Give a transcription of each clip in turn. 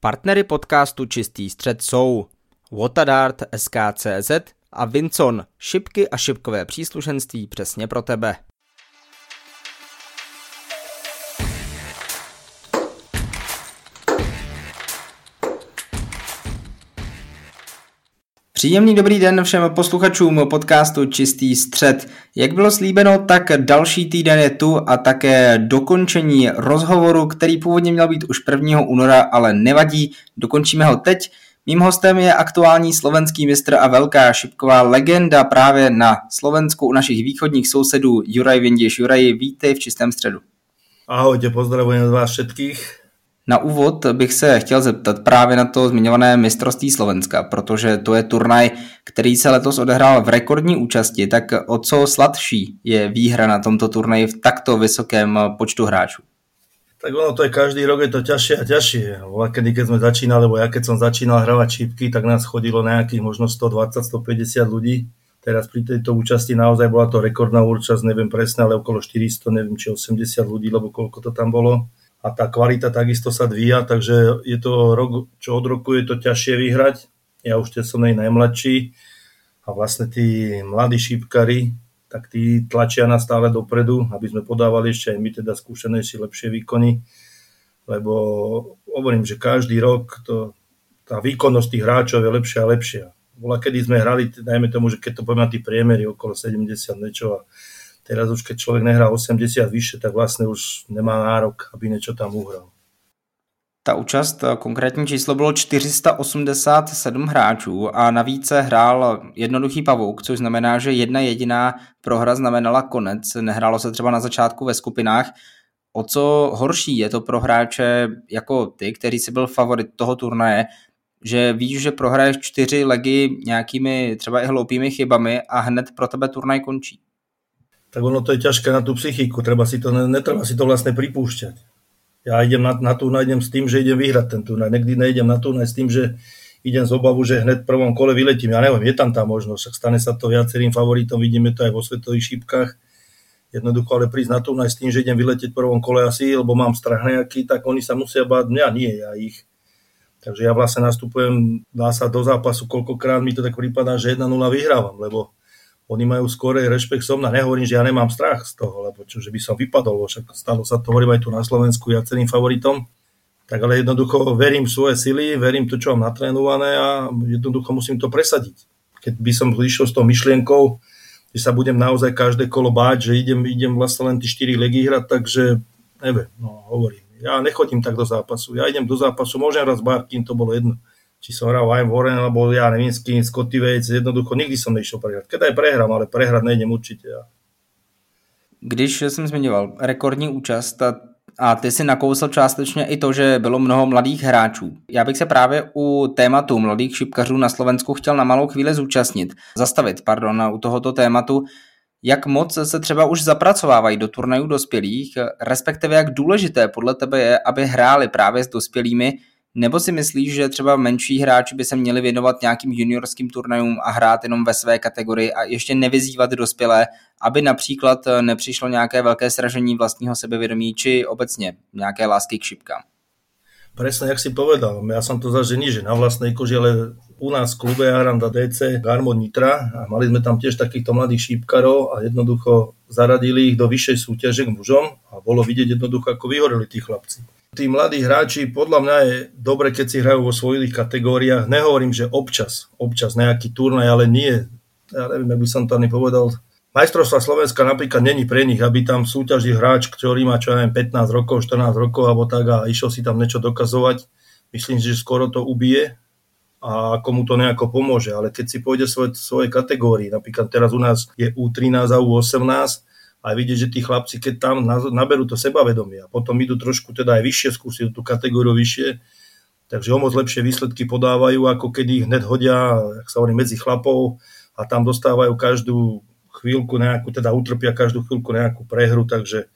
Partnery podcastu Čistý střed jsou Watadart SKCZ a Vincon, šipky a šipkové příslušenství přesně pro tebe. Příjemný dobrý den všem posluchačům podcastu Čistý střed. Jak bylo slíbeno, tak další týden je tu a také dokončení rozhovoru, který původně měl být už 1. února, ale nevadí, dokončíme ho teď. Mým hostem je aktuální slovenský mistr a velká šipková legenda právě na Slovensku u našich východních sousedů Juraj Vindiš. Juraj, vítej v čistém středu. Ahojte, pozdravujem vás všetkých. Na úvod bych se chtěl zeptat právě na to zmiňované mistrovství Slovenska, protože to je turnaj, který se letos odehrál v rekordní účasti, tak o co sladší je výhra na tomto turnaji v takto vysokém počtu hráčů? Tak ono to je každý rok je to ťažšie a ťažšie. Kedy keď sme začínali, lebo ja keď som začínal hravať čípky, tak nás chodilo nejakých možno 120-150 ľudí. Teraz pri tejto účasti naozaj bola to rekordná účasť, neviem presne, ale okolo 400, neviem či 80 ľudí, lebo koľko to tam bolo a tá kvalita takisto sa dvíja, takže je to rok, čo od roku je to ťažšie vyhrať. Ja už teď som najmladší a vlastne tí mladí šípkari, tak tí tlačia nás stále dopredu, aby sme podávali ešte aj my teda skúsenejšie, lepšie výkony, lebo hovorím, že každý rok to, tá výkonnosť tých hráčov je lepšia a lepšia. Bola, kedy sme hrali, dajme tomu, že keď to poviem na tí priemery okolo 70 niečo a Teraz už keď človek nehrá 80 vyššie, tak vlastne už nemá nárok, aby niečo tam uhral. Ta účast, eh, konkrétní číslo bylo 487 hráčů a navíc se hrál jednoduchý pavouk, což znamená, že jedna jediná prohra znamenala konec. Nehrálo se třeba na začátku ve skupinách. O co horší je to pro hráče jako ty, který si byl favorit toho turnaje, že víš, že prohraješ čtyři legy nějakými třeba i hloupými chybami a hned pro tebe turnaj končí? Tak ono to je ťažké na tú psychiku, treba si to, netreba si to vlastne pripúšťať. Ja idem na, na turnaj, idem s tým, že idem vyhrať ten turnaj. Niekdy nejdem na turnaj s tým, že idem z obavu, že hneď v prvom kole vyletím. Ja neviem, je tam tá možnosť, stane sa to viacerým favoritom, vidíme to aj vo svetových šípkach. Jednoducho ale prísť na turnaj s tým, že idem vyletieť v prvom kole asi, lebo mám strach nejaký, tak oni sa musia báť mňa, nie ja ich. Takže ja vlastne nastupujem, dá sa do zápasu, koľkokrát mi to tak prípada, že 1-0 vyhrávam, lebo oni majú skôr rešpekt so mňa. Nehovorím, že ja nemám strach z toho, lebo čo, že by som vypadol, však stalo sa to, hovorím aj tu na Slovensku ja celým favoritom. Tak ale jednoducho verím v svoje sily, verím to, čo mám natrénované a jednoducho musím to presadiť. Keď by som išiel s tou myšlienkou, že sa budem naozaj každé kolo báť, že idem, idem vlastne len tie 4 legy hrať, takže neviem, no hovorím. Ja nechodím tak do zápasu. Ja idem do zápasu, môžem raz báť, kým to bolo jedno či som hral Wayne Warren, alebo ja neviem s kým, Scotty Waits, jednoducho nikdy som nešiel prehrať. Keď aj prehrám, ale prehrať nejdem určitě. Když jsem zmiňoval rekordní účast a, a ty si nakousl částečně i to, že bylo mnoho mladých hráčů. Já bych se právě u tématu mladých šipkařů na Slovensku chtěl na malou chvíli zúčastnit, zastavit, pardon, u tohoto tématu, jak moc se třeba už zapracovávají do turnajů dospělých, respektive jak důležité podle tebe je, aby hráli právě s dospělými, nebo si myslíš, že třeba menší hráči by se měli věnovat nějakým juniorským turnajům a hrát jenom ve své kategorii a ještě nevyzývat dospělé, aby například eh, nepřišlo nějaké velké sražení vlastního sebevědomí či obecně nějaké lásky k šipkám? Presne, jak si povedal, ja som to zažil že na vlastnej koži, ale u nás v klube Aranda DC Garmo Nitra a mali sme tam tiež takýchto mladých šípkarov a jednoducho zaradili ich do vyššej súťaže k mužom a bolo vidieť jednoducho, ako vyhoreli tí chlapci tí mladí hráči, podľa mňa je dobre, keď si hrajú vo svojich kategóriách. Nehovorím, že občas, občas nejaký turnaj, ale nie. Ja neviem, by som to ani povedal. Majstrovstva Slovenska napríklad není pre nich, aby tam súťažil hráč, ktorý má čo ja neviem, 15 rokov, 14 rokov alebo tak a išiel si tam niečo dokazovať. Myslím si, že skoro to ubije a komu to nejako pomôže. Ale keď si pôjde svoje, svoje kategórii, napríklad teraz u nás je U13 a U18, a vidieť, že tí chlapci, keď tam naberú to sebavedomie a potom idú trošku teda aj vyššie, skúsiť tú kategóriu vyššie, takže o moc lepšie výsledky podávajú, ako keď ich hned hodia, jak sa hovorí, medzi chlapov a tam dostávajú každú chvíľku nejakú, teda utrpia každú chvíľku nejakú prehru, takže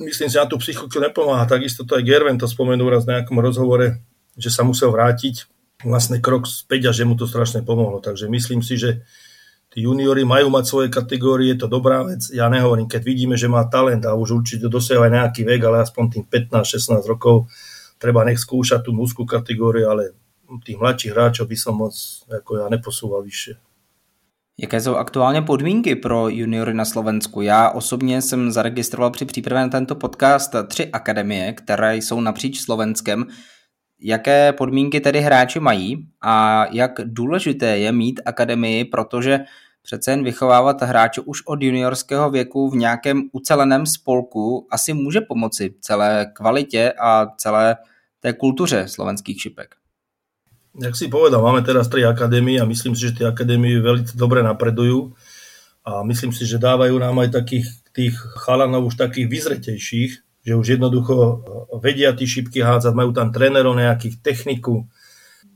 myslím si, na tú psychiku nepomáha. Takisto to aj Gerven to spomenul raz v nejakom rozhovore, že sa musel vrátiť vlastne krok späť a že mu to strašne pomohlo. Takže myslím si, že tí juniori majú mať svoje kategórie, je to dobrá vec. Ja nehovorím, keď vidíme, že má talent a už určite dosiahuje nejaký vek, ale aspoň tým 15-16 rokov, treba nech skúšať tú mužskú kategóriu, ale tých mladších hráčov by som moc jako ja neposúval vyššie. Jaké jsou aktuálně podmínky pro juniory na Slovensku? Já osobně jsem zaregistroval při přípravě na tento podcast tři akademie, které jsou napříč Slovenskem. Jaké podmínky tedy hráči mají a jak důležité je mít akademii, protože přece jen vychovávat hráče už od juniorského věku v nějakém uceleném spolku asi může pomoci celé kvalitě a celé té kultuře slovenských šipek. Jak si povedal, máme teraz tri akadémie a myslím si, že tie akadémie veľmi dobre napredujú a myslím si, že dávajú nám aj takých tých chalanov už takých vyzretejších, že už jednoducho vedia tí šipky hádzať, majú tam trénerov nejakých techniku,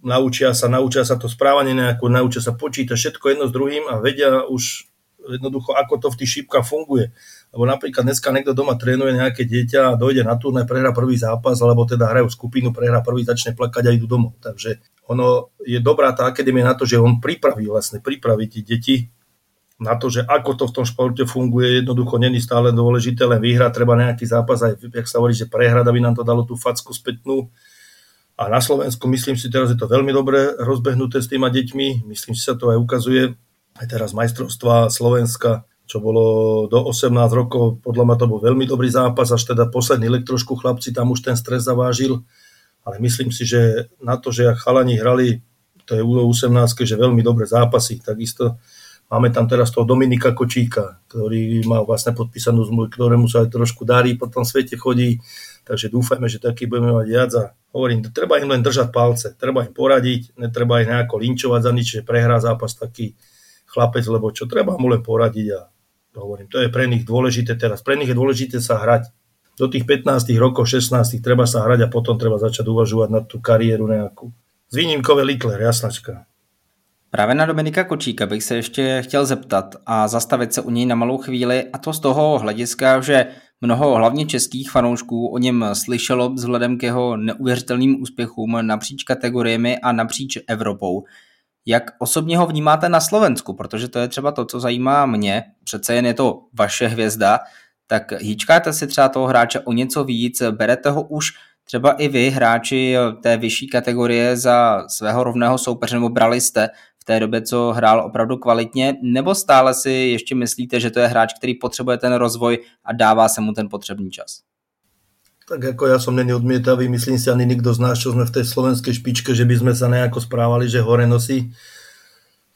naučia sa, naučia sa to správanie nejako, naučia sa počítať všetko jedno s druhým a vedia už jednoducho, ako to v tých šípkach funguje. Lebo napríklad dneska niekto doma trénuje nejaké dieťa a dojde na turné, prehrá prvý zápas, alebo teda hrajú skupinu, prehrá prvý, začne plakať a idú domov. Takže ono je dobrá tá akadémia na to, že on pripraví vlastne, pripraví tie deti na to, že ako to v tom športe funguje, jednoducho není stále dôležité len vyhrať, treba nejaký zápas, aj jak sa hovorí, že prehrať, aby nám to dalo tú facku spätnú. A na Slovensku myslím si teraz je to veľmi dobre rozbehnuté s týma deťmi, myslím si sa to aj ukazuje, aj teraz majstrovstva Slovenska, čo bolo do 18 rokov, podľa mňa to bol veľmi dobrý zápas, až teda posledný lek trošku chlapci tam už ten stres zavážil, ale myslím si, že na to, že chalani hrali, to je U18, že veľmi dobré zápasy, takisto máme tam teraz toho Dominika Kočíka, ktorý má vlastne podpísanú zmluvu, ktorému sa aj trošku darí, po tom svete chodí, takže dúfajme, že taký budeme mať viac a hovorím, treba im len držať palce, treba im poradiť, netreba ich nejako linčovať za nič, že prehrá zápas taký chlapec, lebo čo treba mu len poradiť a hovorím, to je pre nich dôležité teraz. Pre nich je dôležité sa hrať do tých 15 rokov, 16 treba sa hrať a potom treba začať uvažovať na tú kariéru nejakú. Z výnimkové Littler, jasnačka. Právě na Dominika Kočíka bych se ještě chtěl zeptat a zastavit se u něj na malou chvíli a to z toho hlediska, že mnoho hlavně českých fanoušků o něm slyšelo vzhledem k jeho neuvěřitelným úspěchům napříč kategoriemi a napříč Evropou. Jak osobně ho vnímáte na Slovensku, protože to je třeba to, co zajímá mě, přece jen je to vaše hvězda, tak hýčkáte si třeba toho hráče o něco víc, berete ho už třeba i vy, hráči té vyšší kategorie za svého rovného soupeře, nebo brali jste té době, co hrál opravdu kvalitně, nebo stále si ještě myslíte, že to je hráč, který potřebuje ten rozvoj a dává se mu ten potřebný čas? Tak ako ja som není odmietavý, myslím si ani nikto z nás, čo sme v tej slovenskej špičke, že by sme sa nejako správali, že hore nosí.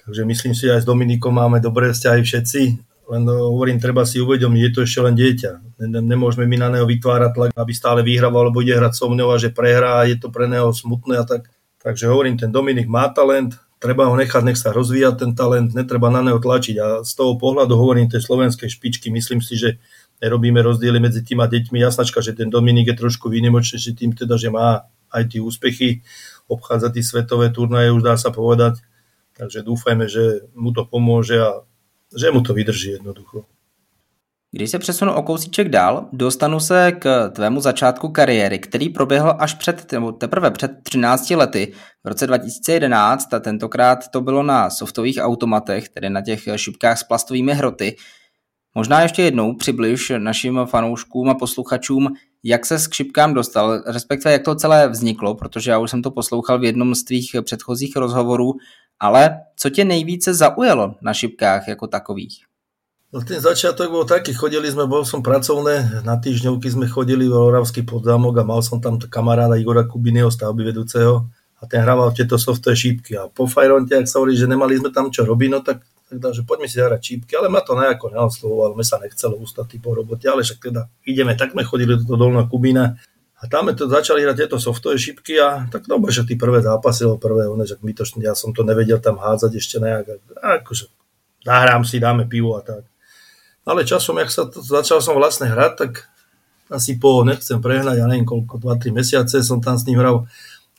Takže myslím si, aj s Dominikom máme dobré vzťahy všetci len hovorím, treba si uvedomiť, je to ešte len dieťa. Nemôžeme my na neho vytvárať tlak, aby stále vyhrával, alebo ide hrať so mnou a že prehrá je to pre neho smutné a tak. Takže hovorím, ten Dominik má talent, treba ho nechať, nech sa rozvíja ten talent, netreba na neho tlačiť. A z toho pohľadu hovorím tej slovenskej špičky, myslím si, že nerobíme rozdiely medzi tým a deťmi. Jasnačka, že ten Dominik je trošku výnimočnejší tým teda, že má aj tie úspechy, obchádza tie svetové turnaje, už dá sa povedať. Takže dúfajme, že mu to pomôže a že mu to vydrží jednoducho. Když se přesunu o kousíček dál, dostanu se k tvému začátku kariéry, který proběhl až před, teprve před 13 lety, v roce 2011 a tentokrát to bylo na softových automatech, tedy na těch šipkách s plastovými hroty. Možná ještě jednou přibliž našim fanouškům a posluchačům, jak se k šipkám dostal, respektive jak to celé vzniklo, protože já už jsem to poslouchal v jednom z tvých předchozích rozhovorů ale co tě nejvíce zaujalo na šipkách jako takových? No ten začiatok bol taký, chodili sme, bol som pracovné, na týždňovky sme chodili v Oravský podzámok a mal som tam kamaráda Igora Kubiného, stavby vedúceho a ten hrával tieto softové šípky a po Fajronte, ak sa hovorí, že nemali sme tam čo robiť, no tak, tak dá, že poďme si zahrať šípky, ale ma to nejako neoslovovalo, me sa nechcelo ústať po robote, ale však teda ideme, tak sme chodili do dolná Kubína a tam to začali hrať tieto softové šipky a tak dobre, že tí prvé zápasy, alebo prvé, one, že my to, ja som to nevedel tam hádzať ešte nejak, akože nahrám si, dáme pivo a tak. Ale časom, jak sa začal som vlastne hrať, tak asi po, nechcem prehnať, ja neviem koľko, 2-3 mesiace som tam s ním hral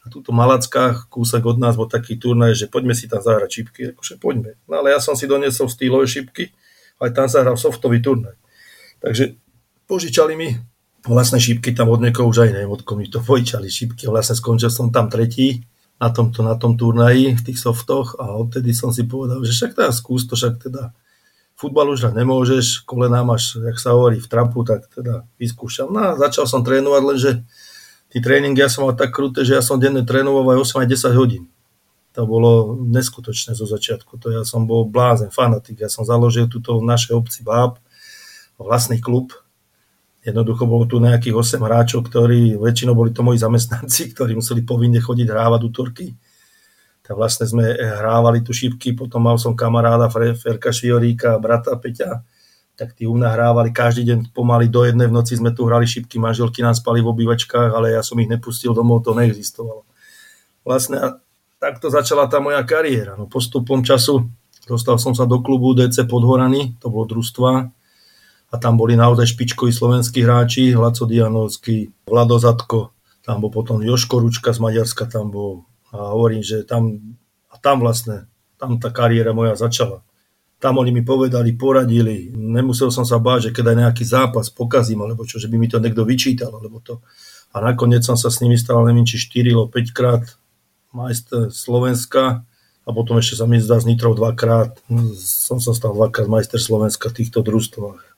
a túto Malackách, kúsok od nás bol taký turnaj, že poďme si tam zahrať šipky, akože poďme. No ale ja som si doniesol stýlové šipky, aj tam sa hral softový turnaj. Takže požičali mi vlastné šípky tam od niekoho už aj neviem, od mi to pojčali šípky. Vlastne skončil som tam tretí na, tomto, na tom turnaji v tých softoch a odtedy som si povedal, že však teda skús to, však teda futbal už hrať nemôžeš, kolená máš, jak sa hovorí, v trapu, tak teda vyskúšam. No a začal som trénovať, lenže tí tréningy ja som mal tak kruté, že ja som denne trénoval aj 8 aj 10 hodín. To bolo neskutočné zo začiatku. To ja som bol blázen, fanatik. Ja som založil túto v našej obci Báb, vlastný klub. Jednoducho bolo tu nejakých 8 hráčov, ktorí, väčšinou boli to moji zamestnanci, ktorí museli povinne chodiť hrávať útorky. Tak vlastne sme hrávali tu šípky, potom mal som kamaráda Ferka Švioríka, brata Peťa, tak tí u mňa hrávali každý deň pomaly do jednej v noci sme tu hrali šipky, manželky nám spali v obývačkách, ale ja som ich nepustil domov, to neexistovalo. Vlastne takto začala tá moja kariéra. No, postupom času dostal som sa do klubu DC Podhorany, to bolo družstva, a tam boli naozaj špičkoví slovenskí hráči, Laco Dianovský, Vlado Zatko, tam bol potom Joško Ručka z Maďarska, tam bol a hovorím, že tam, a tam vlastne, tam tá kariéra moja začala. Tam oni mi povedali, poradili, nemusel som sa báť, že keď aj nejaký zápas pokazím, alebo čo, že by mi to niekto vyčítal, alebo to. A nakoniec som sa s nimi stal, neviem, či 4 alebo 5 krát majster Slovenska a potom ešte sa mi zdá z Nitrov dvakrát, som sa stal dvakrát majster Slovenska v týchto družstvách.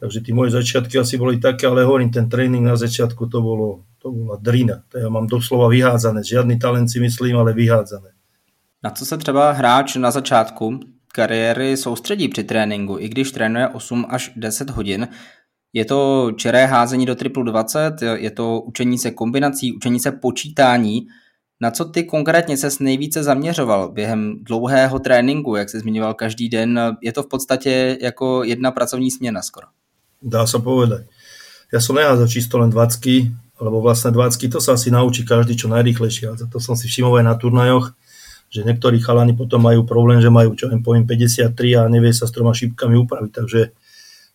Takže tí moje začiatky asi boli také, ale hovorím, ten tréning na začiatku to bolo, to bola drina. To ja mám doslova vyhádzané. Žiadny talent si myslím, ale vyhádzané. Na co se třeba hráč na začátku kariéry soustředí při tréninku, i když trénuje 8 až 10 hodin. Je to čeré házení do triplu 20, je to učení se kombinací, učení se počítání. Na co ty konkrétně se nejvíce zaměřoval během dlouhého tréninku, jak se zmiňoval každý den? Je to v podstatě jako jedna pracovní směna skoro. Dá sa povedať. Ja som nehádzal čisto len 20, lebo vlastne 20 to sa asi naučí každý čo najrýchlejšie. A to som si všimol aj na turnajoch že niektorí chalani potom majú problém, že majú, čo viem, poviem 53 a nevie sa s troma šípkami upraviť, takže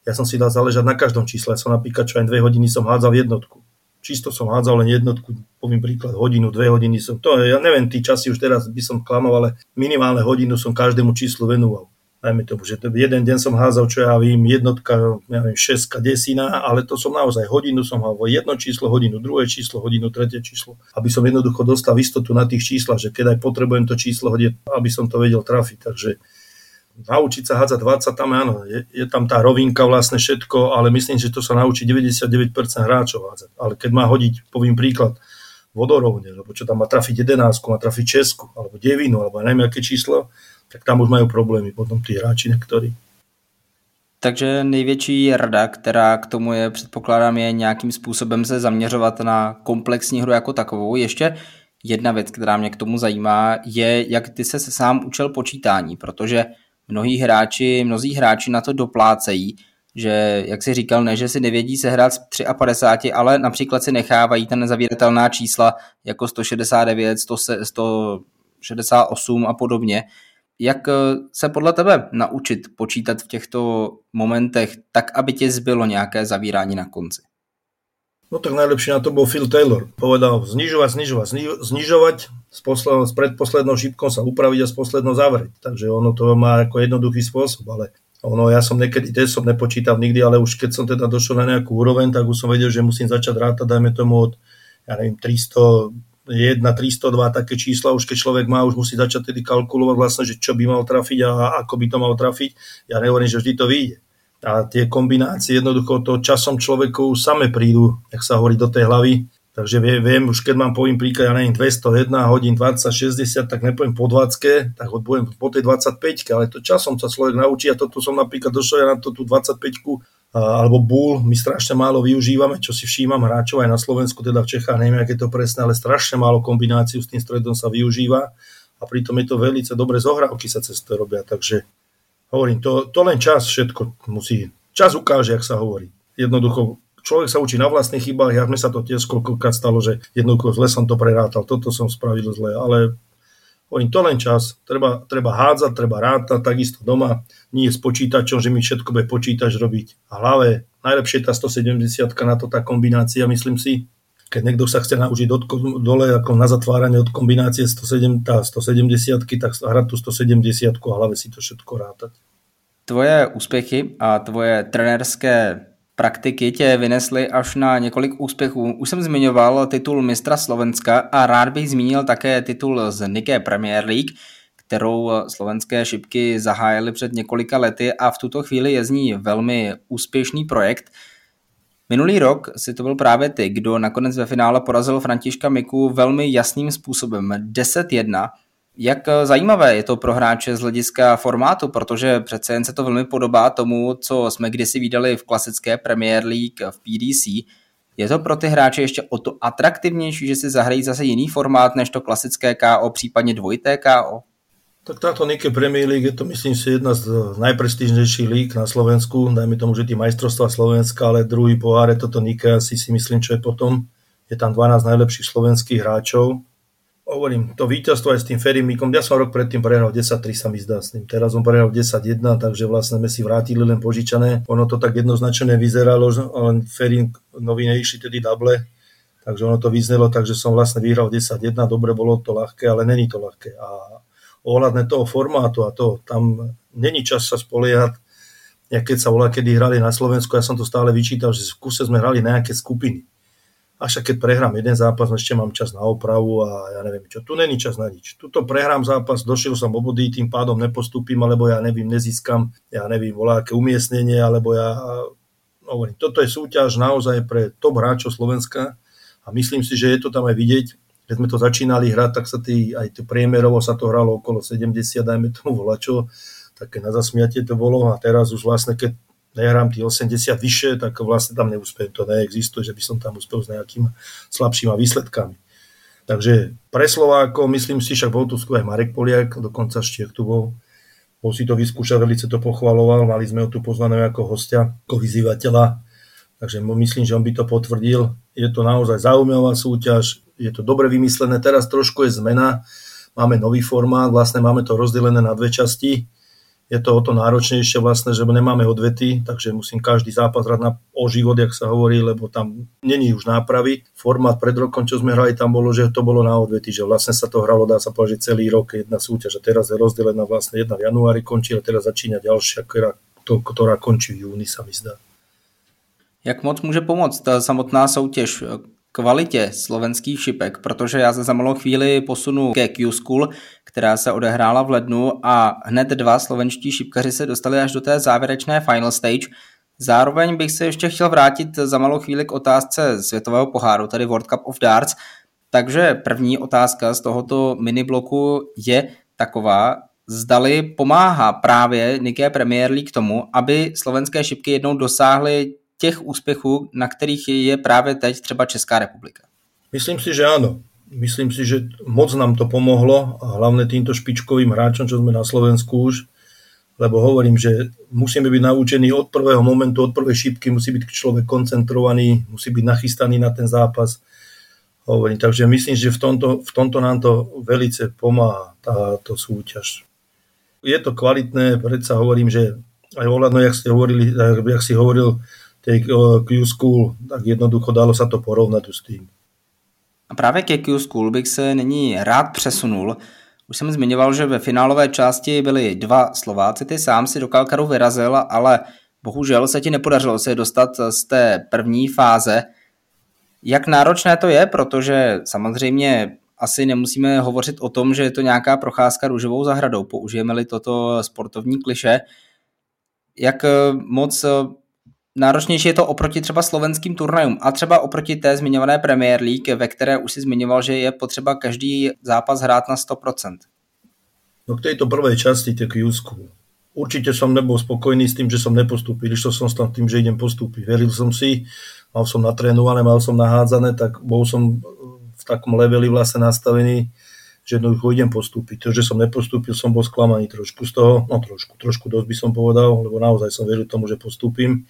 ja som si dal záležať na každom čísle. Ja som napríklad, čo aj dve hodiny som hádzal jednotku. Čisto som hádzal len jednotku, poviem príklad, hodinu, dve hodiny som, to ja neviem, tí časy už teraz by som klamal, ale minimálne hodinu som každému číslu venoval dajme tomu, že jeden deň som házal, čo ja vím, jednotka, ja viem, šestka, desina, ale to som naozaj hodinu som hával jedno číslo, hodinu druhé číslo, hodinu tretie číslo, aby som jednoducho dostal istotu na tých číslach, že keď aj potrebujem to číslo aby som to vedel trafiť. Takže naučiť sa hádzať 20, tam áno, je, je tam tá rovinka vlastne všetko, ale myslím, že to sa naučí 99% hráčov hádzať. Ale keď má hodiť, poviem príklad, vodorovne, lebo čo tam má trafiť 11, má trafiť Česku, alebo devinu, alebo neviem aké číslo, tak tam už mají problémy potom ty hráči některý. Takže největší rada, která k tomu je, předpokládám, je nějakým způsobem se zaměřovat na komplexní hru jako takovou. Ještě jedna věc, která mě k tomu zajímá, je, jak ty se sám učil počítání, protože mnohí hráči, mnozí hráči na to doplácejí, že, jak si říkal, ne, že si nevědí sehrát z 53, ale například si nechávají ten zavíratelná čísla jako 169, 168 a podobně. Jak eh, se podle tebe naučit počítat v těchto momentech tak, aby ti zbylo nějaké zavírání na konci? No tak najlepšie na to bol Phil Taylor. Povedal znižovať, znižovať, znižovať, s, posled, s predposlednou šípkou sa upraviť a s poslednou zavrieť. Takže ono to má ako jednoduchý spôsob, ale ono, ja som niekedy, tiež som nepočítal nikdy, ale už keď som teda došiel na nejakú úroveň, tak už som vedel, že musím začať rátať, dajme tomu od, ja neviem, 300, 1, 302 také čísla, už keď človek má, už musí začať tedy kalkulovať vlastne, že čo by mal trafiť a ako by to mal trafiť. Ja nehovorím, že vždy to vyjde. A tie kombinácie jednoducho to časom človeku same prídu, jak sa hovorí, do tej hlavy. Takže viem, už keď mám poviem príklad, ja neviem, 201 hodín 20, 60, tak nepoviem po 20, tak odbujem po tej 25, ale to časom sa človek naučí a toto som napríklad došiel ja na to tú 25 alebo bull my strašne málo využívame, čo si všímam hráčov aj na Slovensku, teda v Čechách, neviem, aké to presné, ale strašne málo kombináciu s tým stredom sa využíva a pritom je to veľmi dobré zohrávky sa cez to robia, takže hovorím, to, to len čas všetko musí, čas ukáže, jak sa hovorí. Jednoducho, človek sa učí na vlastných chybách, ja mi sa to tiež koľkokrát stalo, že jednoducho zle som to prerátal, toto som spravil zle, ale Hovorím, to len čas. Treba, treba hádzať, treba rátať, takisto doma. Nie s počítačom, že mi všetko bude počítač robiť. A hlavne najlepšie tá 170 na to tá kombinácia, myslím si. Keď niekto sa chce naučiť od, dole ako na zatváranie od kombinácie 107, tá 170, tak hrať tú 170 a hlavne si to všetko rátať. Tvoje úspěchy a tvoje trenerské praktiky tě vynesly až na několik úspěchů. Už jsem zmiňoval titul mistra Slovenska a rád bych zmínil také titul z Nike Premier League, kterou slovenské šipky zahájily před několika lety a v tuto chvíli je z ní velmi úspěšný projekt. Minulý rok si to byl právě ty, kdo nakonec ve finále porazil Františka Miku velmi jasným způsobem 10-1. Jak zajímavé je to pro hráče z hlediska formátu, protože přece jen se to velmi podobá tomu, co jsme kdysi viděli v klasické Premier League v PDC. Je to pro ty hráče ještě o to atraktivnější, že si zahrají zase jiný formát než to klasické KO, případně dvojité KO? Tak táto Nike Premier League je to myslím si jedna z najprestížnejších líg na Slovensku. Dajme tomu, že tí majstrovstvá Slovenska, ale druhý pohár je toto Nike asi si myslím, čo je potom. Je tam 12 najlepších slovenských hráčov. Hovorím, to víťazstvo aj s tým Ferimikom, ja som rok predtým prehral 10-3 sa mi zdá s ním. Teraz som prehral 10-1, takže vlastne sme si vrátili len požičané. Ono to tak jednoznačne vyzeralo, len Ferim nový neišli tedy double, takže ono to vyznelo, takže som vlastne vyhral 10-1, dobre bolo to ľahké, ale není to ľahké. A ohľadne toho formátu a to, tam není čas sa spoliehať, ja keď sa volá, kedy hrali na Slovensku, ja som to stále vyčítal, že v kuse sme hrali nejaké skupiny. Až keď prehrám jeden zápas, ešte mám čas na opravu a ja neviem čo. Tu není čas na nič. Tuto prehrám zápas, došiel som obody, tým pádom nepostúpim, alebo ja neviem, nezískam, ja neviem, aké umiestnenie, alebo ja hovorím, toto je súťaž naozaj pre top hráčov Slovenska a myslím si, že je to tam aj vidieť keď sme to začínali hrať, tak sa tý, aj to priemerovo sa to hralo okolo 70, dajme tomu volačo, také na zasmiatie to bolo a teraz už vlastne, keď nehrám tí 80 vyššie, tak vlastne tam neúspiem. To neexistuje, že by som tam uspel s nejakými slabšíma výsledkami. Takže pre Slováko, myslím si, však bol tu skôr aj Marek Poliak, dokonca Štiech tu bol, bol si to vyskúšať, velice to pochvaloval, mali sme ho tu pozvaného ako hostia, ako vyzývateľa, takže myslím, že on by to potvrdil. Je to naozaj zaujímavá súťaž, je to dobre vymyslené. Teraz trošku je zmena, máme nový formát, vlastne máme to rozdelené na dve časti. Je to o to náročnejšie vlastne, že nemáme odvety, takže musím každý zápas hrať na o život, jak sa hovorí, lebo tam není už nápravy. Formát pred rokom, čo sme hrali, tam bolo, že to bolo na odvety, že vlastne sa to hralo, dá sa povedať, celý rok jedna súťaž. A teraz je rozdelená vlastne jedna v januári končí a teraz začína ďalšia, ktorá, to, ktorá končí v júni, sa mi zdá. Jak moc může pomoct ta samotná soutěž? Kvalitě slovenských šipek, protože já se za malou chvíli posunu ke Q-School, která se odehrála v lednu a hned dva slovenští šipkaři se dostali až do té závěrečné final stage. Zároveň bych se ještě chtěl vrátit za malou chvíli k otázce světového poháru, tedy World Cup of Darts. Takže první otázka z tohoto minibloku je taková, zdali pomáhá právě Niké Premier League k tomu, aby slovenské šipky jednou dosáhly těch úspěchů, na kterých je právě teď třeba Česká republika? Myslím si, že áno. Myslím si, že moc nám to pomohlo a hlavne týmto špičkovým hráčom, čo sme na Slovensku už, lebo hovorím, že musíme byť naučení od prvého momentu, od prvej šípky, musí byť človek koncentrovaný, musí byť nachystaný na ten zápas. Hovorím, takže myslím, že v tomto, v tomto nám to velice pomáha táto súťaž. Je to kvalitné, predsa hovorím, že aj ohľadno, jak ste hovorili, jak si hovoril, tej Q-School, tak jednoducho dalo sa to porovnat s tým. A právě ke Q-School bych se nyní rád přesunul. Už jsem zmiňoval, že ve finálové části byli dva Slováci, ty sám si do Kalkaru vyrazil, ale bohužel se ti nepodařilo se dostat z té první fáze. Jak náročné to je, protože samozřejmě asi nemusíme hovořit o tom, že je to nějaká procházka růžovou zahradou, použijeme-li toto sportovní kliše. Jak moc náročnější je to oproti třeba slovenským turnajům a třeba oproti té zmiňované Premier League, ve které už si zmiňoval, že je potřeba každý zápas hrát na 100%. No k tejto prvej časti, tak Jusku, určite som nebol spokojný s tým, že som nepostúpil. Išiel som tam tým, že idem postúpiť. Veril som si, mal som natrénované, mal som nahádzané, tak bol som v takom leveli vlastne nastavený, že jednoducho idem postúpiť. To, že som nepostúpil, som bol sklamaný trošku z toho, no trošku, trošku dosť by som povedal, lebo naozaj som veril tomu, že postúpim.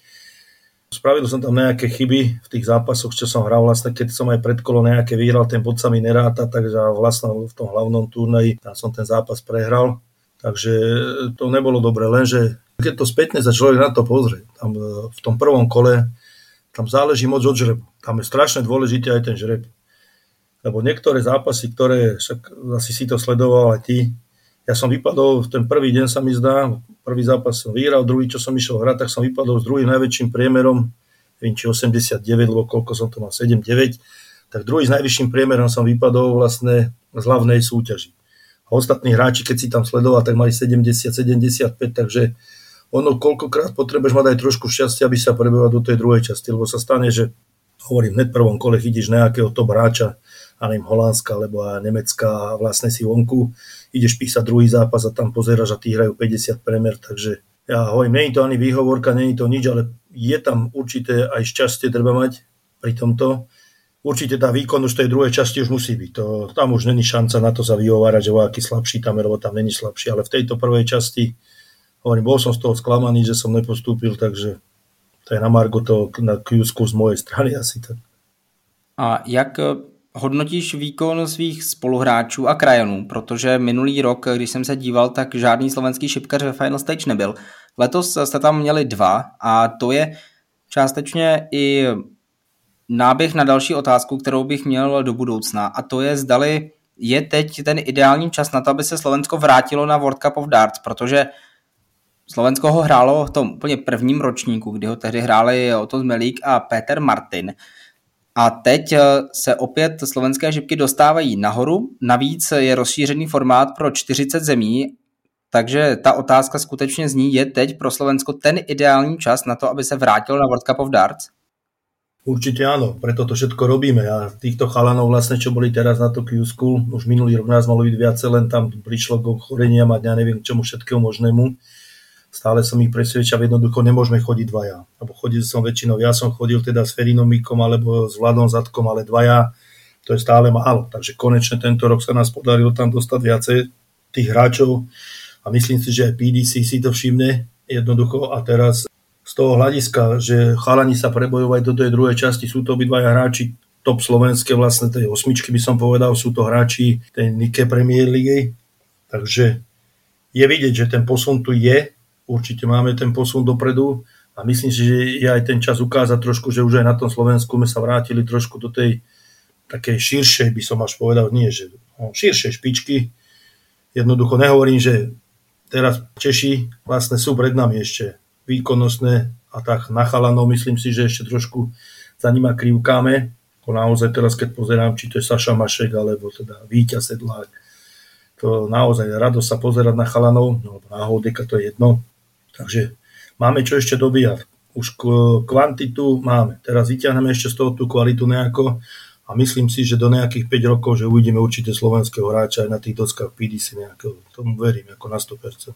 Spravil som tam nejaké chyby v tých zápasoch, čo som hral vlastne, keď som aj pred kolo nejaké vyhral, ten bod sa mi neráta, takže vlastne v tom hlavnom turnaji tam som ten zápas prehral. Takže to nebolo dobre, lenže keď to spätne sa človek na to pozrie, tam e, v tom prvom kole, tam záleží moc od žrebu. Tam je strašne dôležitý aj ten žreb. Lebo niektoré zápasy, ktoré, však asi si to sledoval aj ty, ja som vypadol, ten prvý deň sa mi zdá, prvý zápas som vyhral, druhý, čo som išiel hrať, tak som vypadol s druhým najväčším priemerom, neviem, či 89, lebo koľko som to mal, 7-9, tak druhý s najvyšším priemerom som vypadol vlastne z hlavnej súťaži. A ostatní hráči, keď si tam sledoval, tak mali 70-75, takže ono koľkokrát potrebuješ mať aj trošku šťastia, aby sa prebehol do tej druhej časti, lebo sa stane, že hovorím, hneď prvom kole chytíš nejakého top hráča, a neviem, Holandska alebo Nemecka a vlastne si vonku, ideš písať druhý zápas a tam pozeráš a tí hrajú 50 premer, takže ja hovorím, je to ani výhovorka, je to nič, ale je tam určité aj šťastie treba mať pri tomto. Určite tá výkonnosť tej druhej časti už musí byť. To, tam už není šanca na to sa vyhovárať, že aký slabší tam, lebo tam není slabší, ale v tejto prvej časti hovorím, bol som z toho sklamaný, že som nepostúpil, takže to je na Margo to na Qsku z mojej strany asi tak. A jak hodnotíš výkon svých spoluhráčů a krajanů? Protože minulý rok, když jsem se díval, tak žádný slovenský šipkař ve Final Stage nebyl. Letos jste tam měli dva a to je částečně i náběh na další otázku, kterou bych měl do budoucna a to je zdali je teď ten ideální čas na to, aby se Slovensko vrátilo na World Cup of Darts, protože Slovensko ho hrálo v tom úplně prvním ročníku, kdy ho tehdy hráli Otto Zmelík a Peter Martin. A teď eh, se opět slovenské žibky dostávají nahoru. Navíc je rozšířený formát pro 40 zemí, takže ta otázka skutečně zní, je teď pro Slovensko ten ideální čas na to, aby se vrátil na World Cup of Darts? Určite áno, preto to všetko robíme. A týchto chalanov vlastne, čo boli teraz na Tokyo School, už minulý rok nás malo byť viacej, len tam prišlo k ochoreniam a ja neviem čomu všetkému možnému stále som ich presvedčal, jednoducho nemôžeme chodiť dvaja. Lebo chodil som väčšinou, ja som chodil teda s Ferinomíkom alebo s Vladom Zadkom, ale dvaja, to je stále málo. Takže konečne tento rok sa nás podarilo tam dostať viacej tých hráčov a myslím si, že aj PDC si to všimne jednoducho a teraz z toho hľadiska, že chalani sa prebojovať do tej druhej časti, sú to obidvaja hráči top slovenské vlastne tej osmičky by som povedal, sú to hráči tej Nike Premier League, takže je vidieť, že ten posun tu je určite máme ten posun dopredu a myslím si, že je aj ten čas ukázať trošku, že už aj na tom Slovensku sme sa vrátili trošku do tej takej širšej, by som až povedal, nie, že no, širšej špičky. Jednoducho nehovorím, že teraz Češi vlastne sú pred nami ešte výkonnostné a tak na chalanov myslím si, že ešte trošku za nima krivkáme. Ako naozaj teraz, keď pozerám, či to je Saša Mašek, alebo teda Víťa Sedlák, to naozaj rado sa pozerať na chalanov, no, na Hodeka to je jedno, Takže máme čo ešte dobíjať. Už kvantitu máme. Teraz vyťahneme ešte z toho tú kvalitu nejako a myslím si, že do nejakých 5 rokov, že uvidíme určite slovenského hráča aj na tých doskách PDC nejakého. Tomu verím ako na 100%.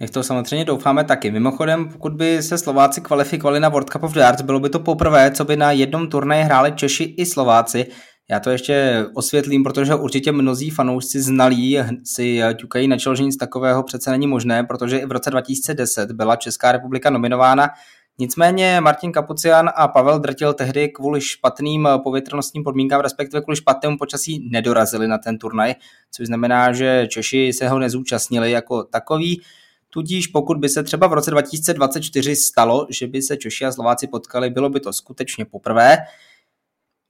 Jak to samozřejmě doufáme taky. Mimochodem, pokud by se Slováci kvalifikovali na World Cup of Darts, bylo by to poprvé, co by na jednom turnaji hráli Češi i Slováci. Já to ještě osvětlím, protože určitě mnozí fanoušci znalí si ťukají na čel, že nic takového přece není možné, protože i v roce 2010 byla Česká republika nominována. Nicméně Martin Kapucian a Pavel Drtil tehdy kvůli špatným povětrnostním podmínkám, respektive kvůli špatnému počasí, nedorazili na ten turnaj, což znamená, že Češi se ho nezúčastnili jako takový. Tudíž pokud by se třeba v roce 2024 stalo, že by se Češi a Slováci potkali, bylo by to skutečně poprvé.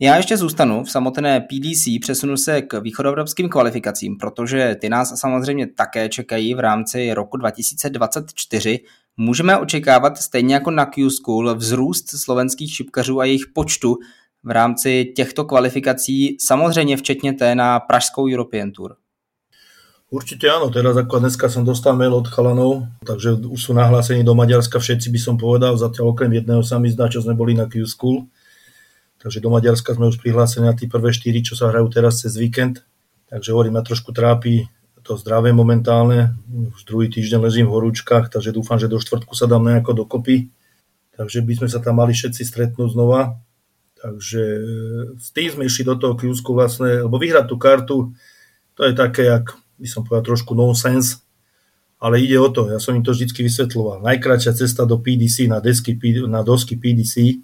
Já ještě zůstanu v samotné PDC, přesunu se k východoevropským kvalifikacím, protože ty nás samozřejmě také čekají v rámci roku 2024. Můžeme očekávat stejně jako na Q-School vzrůst slovenských šipkařů a jejich počtu v rámci těchto kvalifikací, samozřejmě včetně té na Pražskou European Tour. Určite áno, teraz ako dneska som dostal mail od chalanov, takže už sú nahlásení do Maďarska všetci by som povedal, zatiaľ okrem jedného sa mi zdá, čo sme boli na Q-School Takže do Maďarska sme už prihlásení na tí prvé štyri, čo sa hrajú teraz cez víkend. Takže hovorím, ma trošku trápi to zdravé momentálne. Už druhý týždeň ležím v horúčkach, takže dúfam, že do štvrtku sa dám nejako dokopy. Takže by sme sa tam mali všetci stretnúť znova. Takže s tým sme išli do toho kľúsku vlastne, lebo vyhrať tú kartu, to je také, jak by som povedal, trošku nonsense, ale ide o to, ja som im to vždy vysvetľoval. Najkračšia cesta do PDC na, desky, na dosky PDC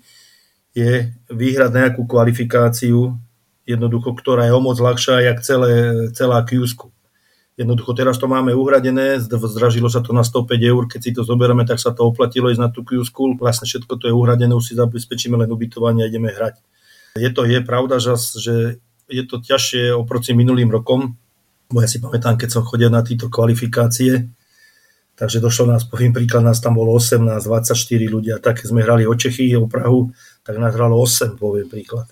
je vyhrať nejakú kvalifikáciu, jednoducho, ktorá je o moc ľahšia, jak celé, celá Qsku. Jednoducho teraz to máme uhradené, zdražilo sa to na 105 eur, keď si to zoberieme, tak sa to oplatilo ísť na tú Q. Vlastne všetko to je uhradené, už si zabezpečíme len ubytovanie a ideme hrať. Je to, je pravda, že, že je to ťažšie oproti minulým rokom, bo ja si pamätám, keď som chodil na tieto kvalifikácie, takže došlo nás, poviem príklad, nás tam bolo 18, 24 ľudia, tak sme hrali o Čechy, o Prahu, tak nás hralo 8, poviem príklad.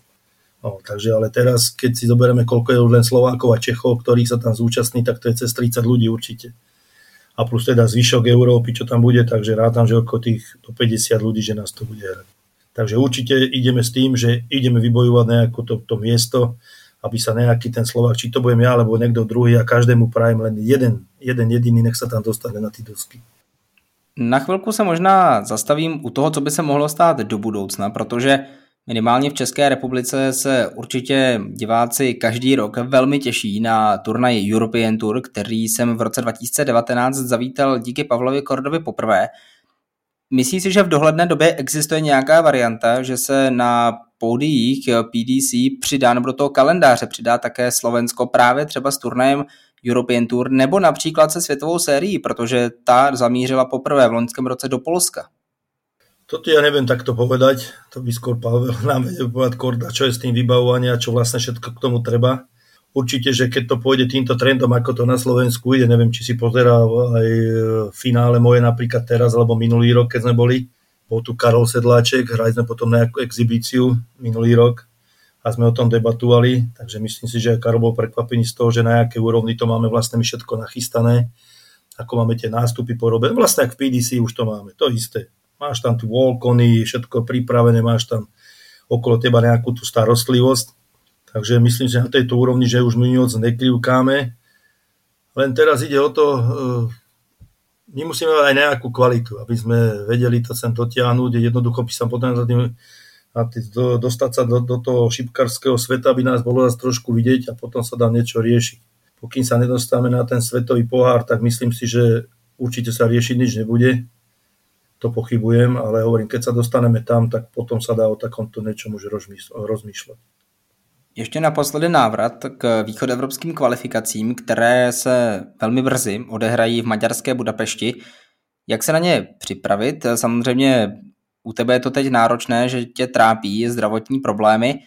No, takže ale teraz, keď si zoberieme, koľko je len Slovákov a Čechov, ktorých sa tam zúčastní, tak to je cez 30 ľudí určite. a plus teda zvyšok Európy, čo tam bude, takže rátam, že okolo tých do 50 ľudí, že nás to bude hrať. Takže určite ideme s tým, že ideme vybojovať nejaké to, to miesto, aby sa nejaký ten Slovak, či to budem ja, alebo niekto druhý a každému prajem len jeden, jeden jediný, nech sa tam dostane na ty dosky. Na chvilku se možná zastavím u toho, co by se mohlo stát do budoucna, protože minimálně v České republice se určitě diváci každý rok velmi těší na turnaj European Tour, který jsem v roce 2019 zavítal díky Pavlovi Kordovi poprvé. Myslí si, že v dohledné době existuje nějaká varianta, že se na pódiích PDC přidá, nebo do toho kalendáře přidá také Slovensko právě třeba s turnajem European Tour, nebo například se světovou sérií, protože ta zamířila poprvé v loňském roce do Polska. Toto ja neviem takto povedať, to by skôr Pavel nám vedel povedať čo je s tým vybavovaním a čo vlastne všetko k tomu treba. Určite, že keď to pôjde týmto trendom, ako to na Slovensku ide, neviem, či si pozeral aj finále moje napríklad teraz, alebo minulý rok, keď sme boli, bol tu Karol Sedláček, hrali sme potom nejakú exibíciu minulý rok a sme o tom debatovali, takže myslím si, že Karol bol prekvapený z toho, že na aké úrovni to máme vlastne my všetko nachystané, ako máme tie nástupy porobené. Vlastne ak v PDC už to máme, to isté. Máš tam tu volkony, všetko pripravené, máš tam okolo teba nejakú tú starostlivosť. Takže myslím, že na tejto úrovni, že už my moc nekrivkáme. Len teraz ide o to, eh, my musíme mať aj nejakú kvalitu, aby sme vedeli to sem dotiahnuť. Jednoducho by sa potom za tým, do, dostať sa do, do toho šipkarského sveta, aby nás bolo zase trošku vidieť a potom sa dá niečo riešiť. Pokým sa nedostáme na ten svetový pohár, tak myslím si, že určite sa riešiť nič nebude. To pochybujem, ale hovorím, keď sa dostaneme tam, tak potom sa dá o takomto niečom už rozmýšľať. Ještě naposledy návrat k východoevropským kvalifikacím, které se velmi brzy odehrají v maďarské Budapešti. Jak se na ně připravit? Samozřejmě u tebe je to teď náročné, že tě trápí zdravotní problémy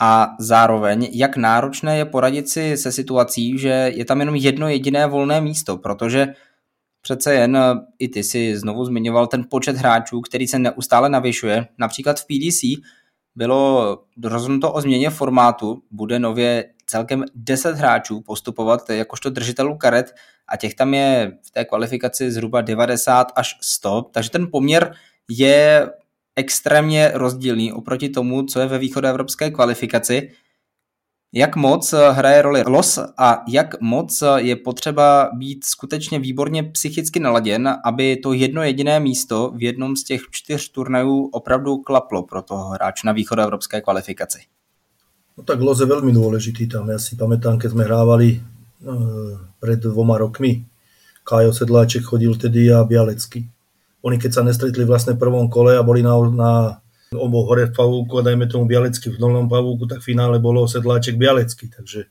a zároveň, jak náročné je poradit si se situací, že je tam jenom jedno jediné volné místo, protože přece jen i ty si znovu zmiňoval ten počet hráčů, který se neustále navyšuje. Například v PDC bylo rozhodnuto o změně formátu, bude nově celkem 10 hráčů postupovat jakožto držitelů karet a těch tam je v té kvalifikaci zhruba 90 až 100, takže ten poměr je extrémně rozdílný oproti tomu, co je ve východoevropské kvalifikaci. Jak moc hraje roli los a jak moc je potřeba být skutečně výborně psychicky naladěn, aby to jedno jediné místo v jednom z těch čtyř turnajů opravdu klaplo pro toho hráče na východoevropské kvalifikaci? No tak los je veľmi dôležitý tam. Ja si pamätám, keď sme hrávali e, pred dvoma rokmi. Kájo Sedláček chodil vtedy a Bialecký. Oni keď sa nestretli vlastne v prvom kole a boli na, na obo hore v pavúku a dajme tomu Bialecký v dolnom pavúku, tak v finále bolo Sedláček Bialecký. Takže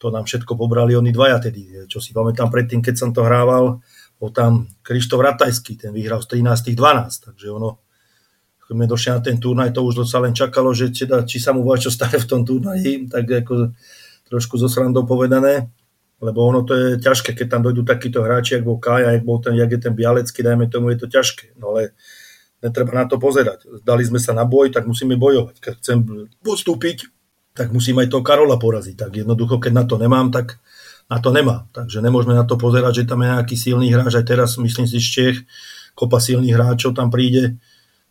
to nám všetko pobrali oni dvaja tedy. Čo si pamätám predtým, keď som to hrával, bol tam Krištof Ratajský, ten vyhral z 13 12, takže ono keď sme došli na ten turnaj, to už sa len čakalo, že teda, či sa mu čo stane v tom turnaji, tak ako trošku zo srandou povedané, lebo ono to je ťažké, keď tam dojdú takíto hráči, ako bol Kaja, jak, bol ten, jak je ten Bialecký, dajme tomu, je to ťažké. No ale netreba na to pozerať. Dali sme sa na boj, tak musíme bojovať. Keď chcem postúpiť, tak musím aj toho Karola poraziť. Tak jednoducho, keď na to nemám, tak na to nemám. Takže nemôžeme na to pozerať, že tam je nejaký silný hráč. Aj teraz, myslím si, z Čech, kopa silných hráčov tam príde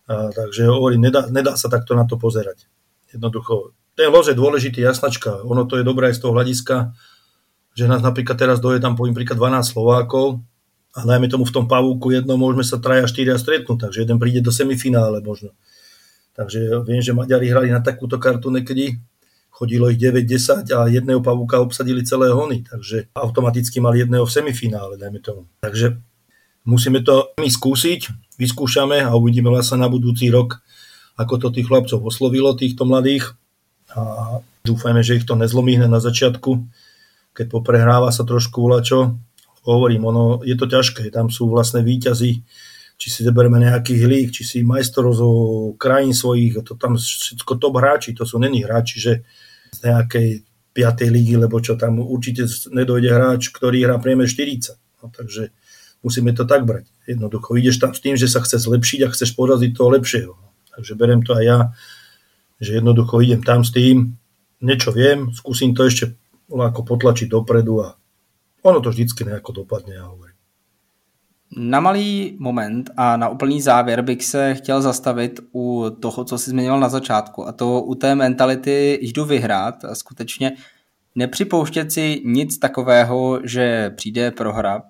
a, takže hovorím, nedá, nedá sa takto na to pozerať. Jednoducho, ten loz je dôležitý, jasnačka. Ono to je dobré aj z toho hľadiska, že nás napríklad teraz doje tam poviem príklad 12 Slovákov a najmä tomu v tom pavúku jedno môžeme sa traja štyria stretnúť, takže jeden príde do semifinále možno. Takže viem, že Maďari hrali na takúto kartu niekedy, chodilo ich 9-10 a jedného pavúka obsadili celé hony, takže automaticky mali jedného v semifinále, dajme tomu. Takže musíme to my skúsiť, vyskúšame a uvidíme vlastne na budúci rok, ako to tých chlapcov oslovilo, týchto mladých. A dúfajme, že ich to nezlomí na začiatku, keď poprehráva sa trošku volačo. Hovorím, ono, je to ťažké, tam sú vlastne výťazí, či si zeberieme nejakých lík, či si majstrov zo krajín svojich, to tam všetko top hráči, to sú není hráči, že z nejakej 5. lígy, lebo čo tam určite nedojde hráč, ktorý hrá priemer 40. No, takže musíme to tak brať. Jednoducho ideš tam s tým, že sa chce zlepšiť a chceš poraziť toho lepšieho. Takže berem to aj ja, že jednoducho idem tam s tým, niečo viem, skúsim to ešte ako potlačiť dopredu a ono to vždycky nejako dopadne, ja hovorím. Na malý moment a na úplný závěr bych se chtěl zastavit u toho, co jsi zmiňoval na začátku, a to u té mentality jdu vyhrát a skutečně nepřipouštět si nic takového, že přijde prohra.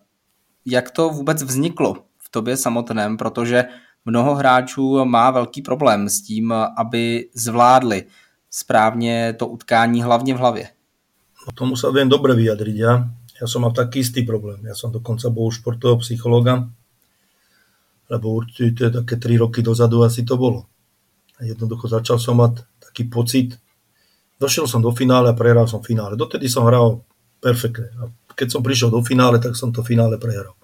Jak to vůbec vzniklo v tobě samotném, protože mnoho hráčů má velký problém s tím, aby zvládli správně to utkání hlavně v hlavě. O tomu sa viem dobre vyjadriť. Ja, ja som mal taký istý problém. Ja som dokonca bol športového psychológa, lebo určite také 3 roky dozadu asi to bolo. A jednoducho začal som mať taký pocit, došiel som do finále a prehral som finále. Dotedy som hral perfektne. A keď som prišiel do finále, tak som to finále prehral.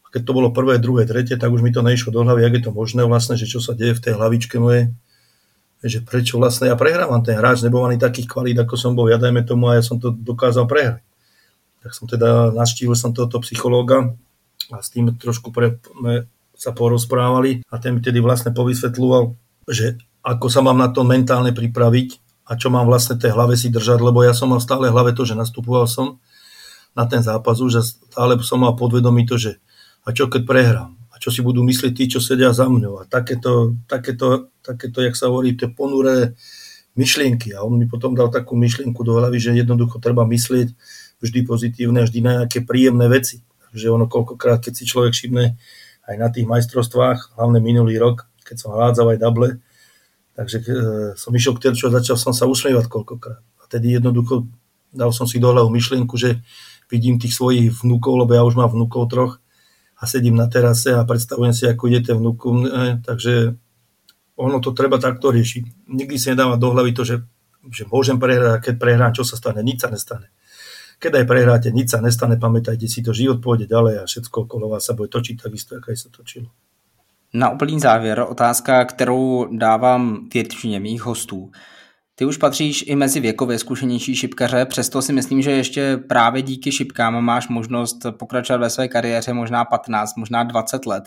A keď to bolo prvé, druhé, tretie, tak už mi to nešlo do hlavy, jak je to možné vlastne, že čo sa deje v tej hlavičke mojej že prečo vlastne ja prehrávam ten hráč, nebol ani takých kvalít, ako som bol ja, dajme tomu, a ja som to dokázal prehrať. Tak som teda naštívil som tohoto psychológa a s tým trošku pre, sa porozprávali a ten mi tedy vlastne povysvetľoval, že ako sa mám na to mentálne pripraviť a čo mám vlastne tej hlave si držať, lebo ja som mal stále hlave to, že nastupoval som na ten zápas už a stále som mal podvedomí to, že a čo keď prehrám? čo si budú myslieť tí, čo sedia za mňou. A takéto, takéto, takéto jak sa hovorí, tie ponuré myšlienky. A on mi potom dal takú myšlienku do hlavy, že jednoducho treba myslieť vždy pozitívne, vždy na nejaké príjemné veci. Takže ono koľkokrát, keď si človek všimne aj na tých majstrovstvách, hlavne minulý rok, keď som hádzal aj dable, takže e, som išiel k terču a začal som sa usmievať koľkokrát. A tedy jednoducho dal som si do hlavu myšlienku, že vidím tých svojich vnúkov, lebo ja už mám vnúkov troch, a sedím na terase a predstavujem si, ako idete vnúku. E, takže ono to treba takto riešiť. Nikdy si nedáva do hlavy to, že, že môžem prehrať a keď prehrám, čo sa stane? Nič sa nestane. Keď aj prehráte, nič sa nestane, pamätajte si to, život pôjde ďalej a všetko okolo vás sa bude točiť takisto, ako aj sa točilo. Na úplný závěr otázka, kterou dávám většině mých hostů. Ty už patříš i mezi věkově zkušenější šipkaře, přesto si myslím, že ještě právě díky šipkám máš možnost pokračovat ve své kariéře možná 15, možná 20 let.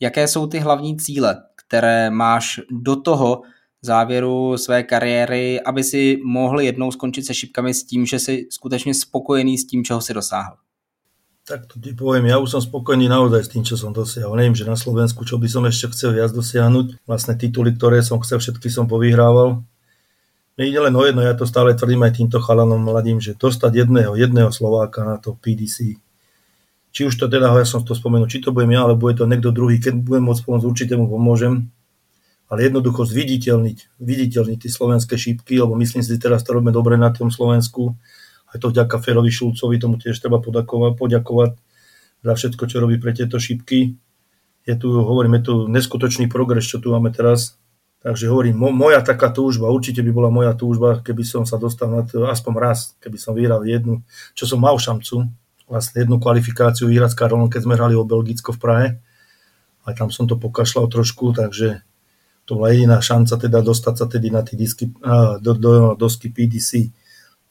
Jaké jsou ty hlavní cíle, které máš do toho závěru své kariéry, aby si mohl jednou skončit se šipkami s tím, že jsi skutečně spokojený s tím, čeho si dosáhl? Tak to ti poviem, ja už som spokojný naozaj s tým, čo som dosiahol. Neviem, že na Slovensku, čo by som ešte chcel viac dosiahnuť. Vlastne tituly, ktoré som chcel, všetky som povyhrával ide len o jedno, ja to stále tvrdím aj týmto chalanom mladým, že dostať jedného, jedného Slováka na to PDC. Či už to teda, ja som to spomenul, či to budem ja, alebo bude to niekto druhý, keď budem môcť pomôcť, určite mu pomôžem. Ale jednoducho zviditeľniť, viditeľniť tie slovenské šípky, lebo myslím si, že teraz to robíme dobre na tom Slovensku. Aj to vďaka Ferovi Šulcovi, tomu tiež treba poďakovať, poďakovať za všetko, čo robí pre tieto šípky. Je tu, hovoríme tu, neskutočný progres, čo tu máme teraz Takže hovorím, mo, moja taká túžba, určite by bola moja túžba, keby som sa dostal na to aspoň raz, keby som vyhral jednu, čo som mal šancu, vlastne jednu kvalifikáciu vyhrať s Karolom, keď sme hrali o Belgicko v Prahe. A tam som to pokašľal trošku, takže to bola jediná šanca teda dostať sa tedy na tie disky, do, do, dosky PDC.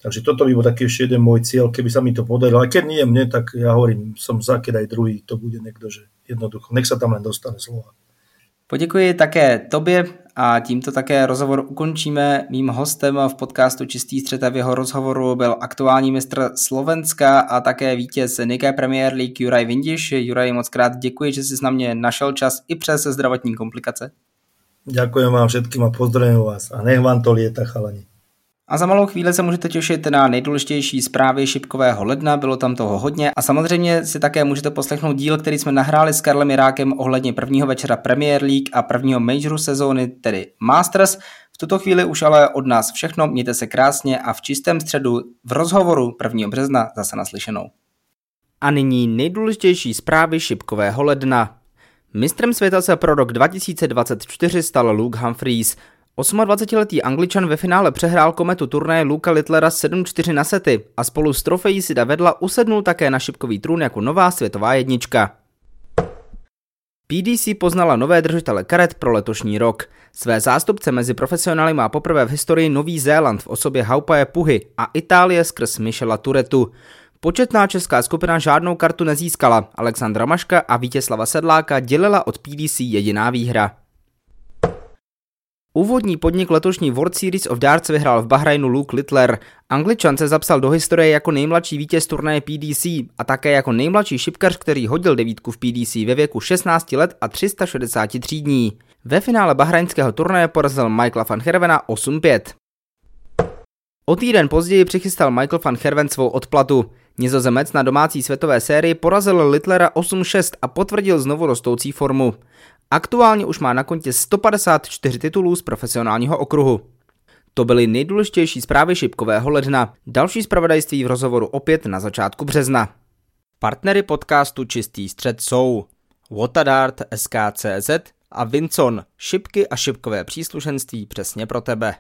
Takže toto by bol taký ešte jeden môj cieľ, keby sa mi to podarilo. A keď nie mne, tak ja hovorím, som za, keď aj druhý to bude niekto, že jednoducho, nech sa tam len dostane slova. Poděkuji také tobě a tímto také rozhovor ukončíme. Mým hostem v podcastu Čistý střet a v jeho rozhovoru byl aktuální mistr Slovenska a také vítěz Niké Premier League Juraj Vindiš. Juraj, moc krát děkuji, že jsi na mě našel čas i přes zdravotní komplikace. Ďakujem vám všetkým a pozdravím vás a nech vám to lieta, chalani. A za malou chvíli se můžete těšit na nejdůležitější zprávy šipkového ledna, bylo tam toho hodně. A samozřejmě si také můžete poslechnout díl, který jsme nahráli s Karlem Jirákem ohledně prvního večera Premier League a prvního majoru sezóny, tedy Masters. V tuto chvíli už ale od nás všechno, mějte se krásně a v čistém středu v rozhovoru 1. března zase naslyšenou. A nyní nejdůležitější zprávy šipkového ledna. Mistrem světa se pro rok 2024 stal Luke Humphreys. 28-letý Angličan ve finále přehrál kometu turnaje Luka Littlera 7-4 na sety a spolu s trofejí si Davedla usednul také na šipkový trůn jako nová světová jednička. PDC poznala nové držitele karet pro letošní rok. Své zástupce mezi profesionály má poprvé v historii Nový Zéland v osobě Haupaje Puhy a Itálie skrz Michela Turetu. Početná česká skupina žádnou kartu nezískala, Alexandra Maška a Vítězslava Sedláka dělila od PDC jediná výhra. Úvodní podnik letošní World Series of Darts vyhrál v Bahrajnu Luke Littler. Angličan se zapsal do historie jako nejmladší vítěz turnaje PDC a také jako nejmladší šipkař, který hodil devítku v PDC ve věku 16 let a 363 dní. Ve finále bahrajnského turnaje porazil Michaela van Hervena 8-5. O týden později přichystal Michael van Herven svou odplatu. Nizozemec na domácí světové sérii porazil Littlera 8-6 a potvrdil znovu rostoucí formu. Aktuálně už má na kontě 154 titulů z profesionálního okruhu. To byly nejdůležitější zprávy šipkového ledna. Další zpravodajství v rozhovoru opět na začátku března. Partnery podcastu Čistý střed jsou Watadart SKCZ a Vincon, šipky a šipkové příslušenství přesně pro tebe.